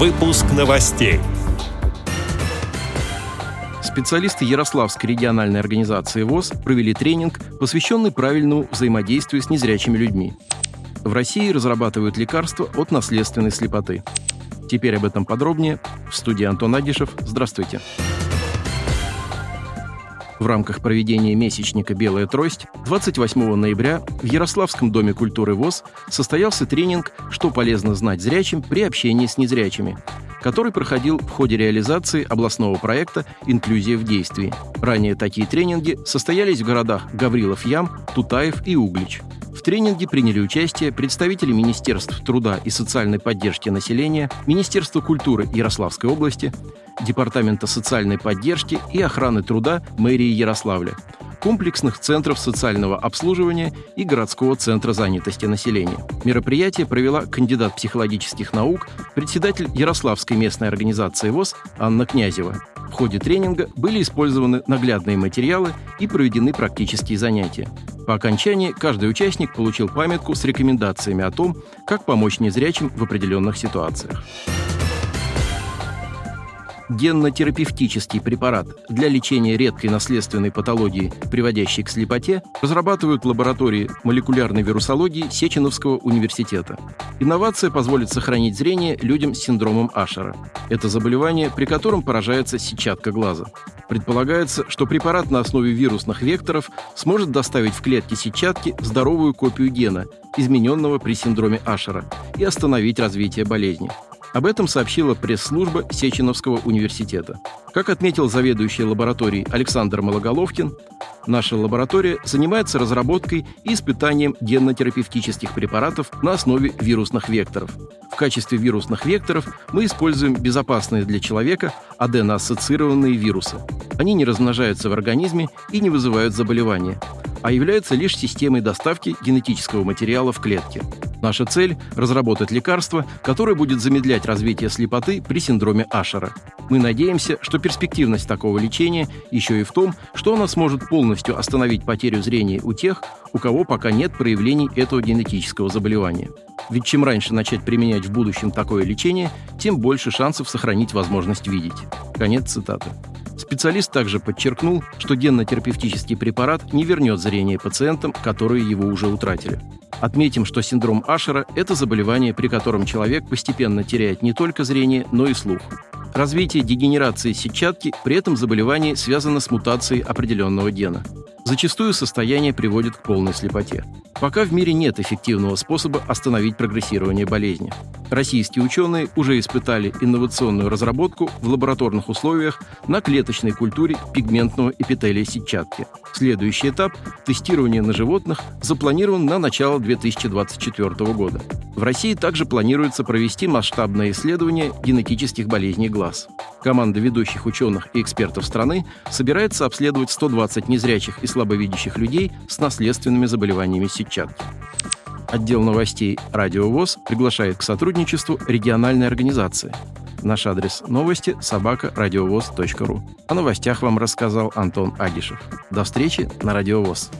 Выпуск новостей. Специалисты Ярославской региональной организации ВОЗ провели тренинг, посвященный правильному взаимодействию с незрячими людьми. В России разрабатывают лекарства от наследственной слепоты. Теперь об этом подробнее. В студии Антон Агишев. Здравствуйте. Здравствуйте. В рамках проведения месячника «Белая трость» 28 ноября в Ярославском доме культуры ВОЗ состоялся тренинг «Что полезно знать зрячим при общении с незрячими», который проходил в ходе реализации областного проекта «Инклюзия в действии». Ранее такие тренинги состоялись в городах Гаврилов-Ям, Тутаев и Углич. В тренинге приняли участие представители Министерств труда и социальной поддержки населения, Министерства культуры Ярославской области, Департамента социальной поддержки и охраны труда мэрии Ярославля, комплексных центров социального обслуживания и городского центра занятости населения. Мероприятие провела кандидат психологических наук, председатель Ярославской местной организации ВОЗ Анна Князева. В ходе тренинга были использованы наглядные материалы и проведены практические занятия. По окончании каждый участник получил памятку с рекомендациями о том, как помочь незрячим в определенных ситуациях генно-терапевтический препарат для лечения редкой наследственной патологии, приводящей к слепоте, разрабатывают лаборатории молекулярной вирусологии Сеченовского университета. Инновация позволит сохранить зрение людям с синдромом Ашера. Это заболевание, при котором поражается сетчатка глаза. Предполагается, что препарат на основе вирусных векторов сможет доставить в клетки сетчатки здоровую копию гена, измененного при синдроме Ашера, и остановить развитие болезни. Об этом сообщила пресс-служба Сеченовского университета. Как отметил заведующий лабораторией Александр Малоголовкин, наша лаборатория занимается разработкой и испытанием генно-терапевтических препаратов на основе вирусных векторов. В качестве вирусных векторов мы используем безопасные для человека аденоассоциированные вирусы. Они не размножаются в организме и не вызывают заболевания, а являются лишь системой доставки генетического материала в клетки. Наша цель – разработать лекарство, которое будет замедлять развитие слепоты при синдроме Ашера. Мы надеемся, что перспективность такого лечения еще и в том, что оно сможет полностью остановить потерю зрения у тех, у кого пока нет проявлений этого генетического заболевания. Ведь чем раньше начать применять в будущем такое лечение, тем больше шансов сохранить возможность видеть. Конец цитаты. Специалист также подчеркнул, что генно-терапевтический препарат не вернет зрение пациентам, которые его уже утратили. Отметим, что синдром Ашера – это заболевание, при котором человек постепенно теряет не только зрение, но и слух. Развитие дегенерации сетчатки при этом заболевании связано с мутацией определенного гена. Зачастую состояние приводит к полной слепоте. Пока в мире нет эффективного способа остановить прогрессирование болезни. Российские ученые уже испытали инновационную разработку в лабораторных условиях на клеточной культуре пигментного эпителия сетчатки. Следующий этап – тестирование на животных запланирован на начало 2024 года. В России также планируется провести масштабное исследование генетических болезней глаз. Команда ведущих ученых и экспертов страны собирается обследовать 120 незрячих и слабовидящих людей с наследственными заболеваниями сетчатки. Отдел новостей «Радио ВОЗ» приглашает к сотрудничеству региональной организации. Наш адрес новости – собака радиовоз.ру. О новостях вам рассказал Антон Агишев. До встречи на Радио ВОЗ.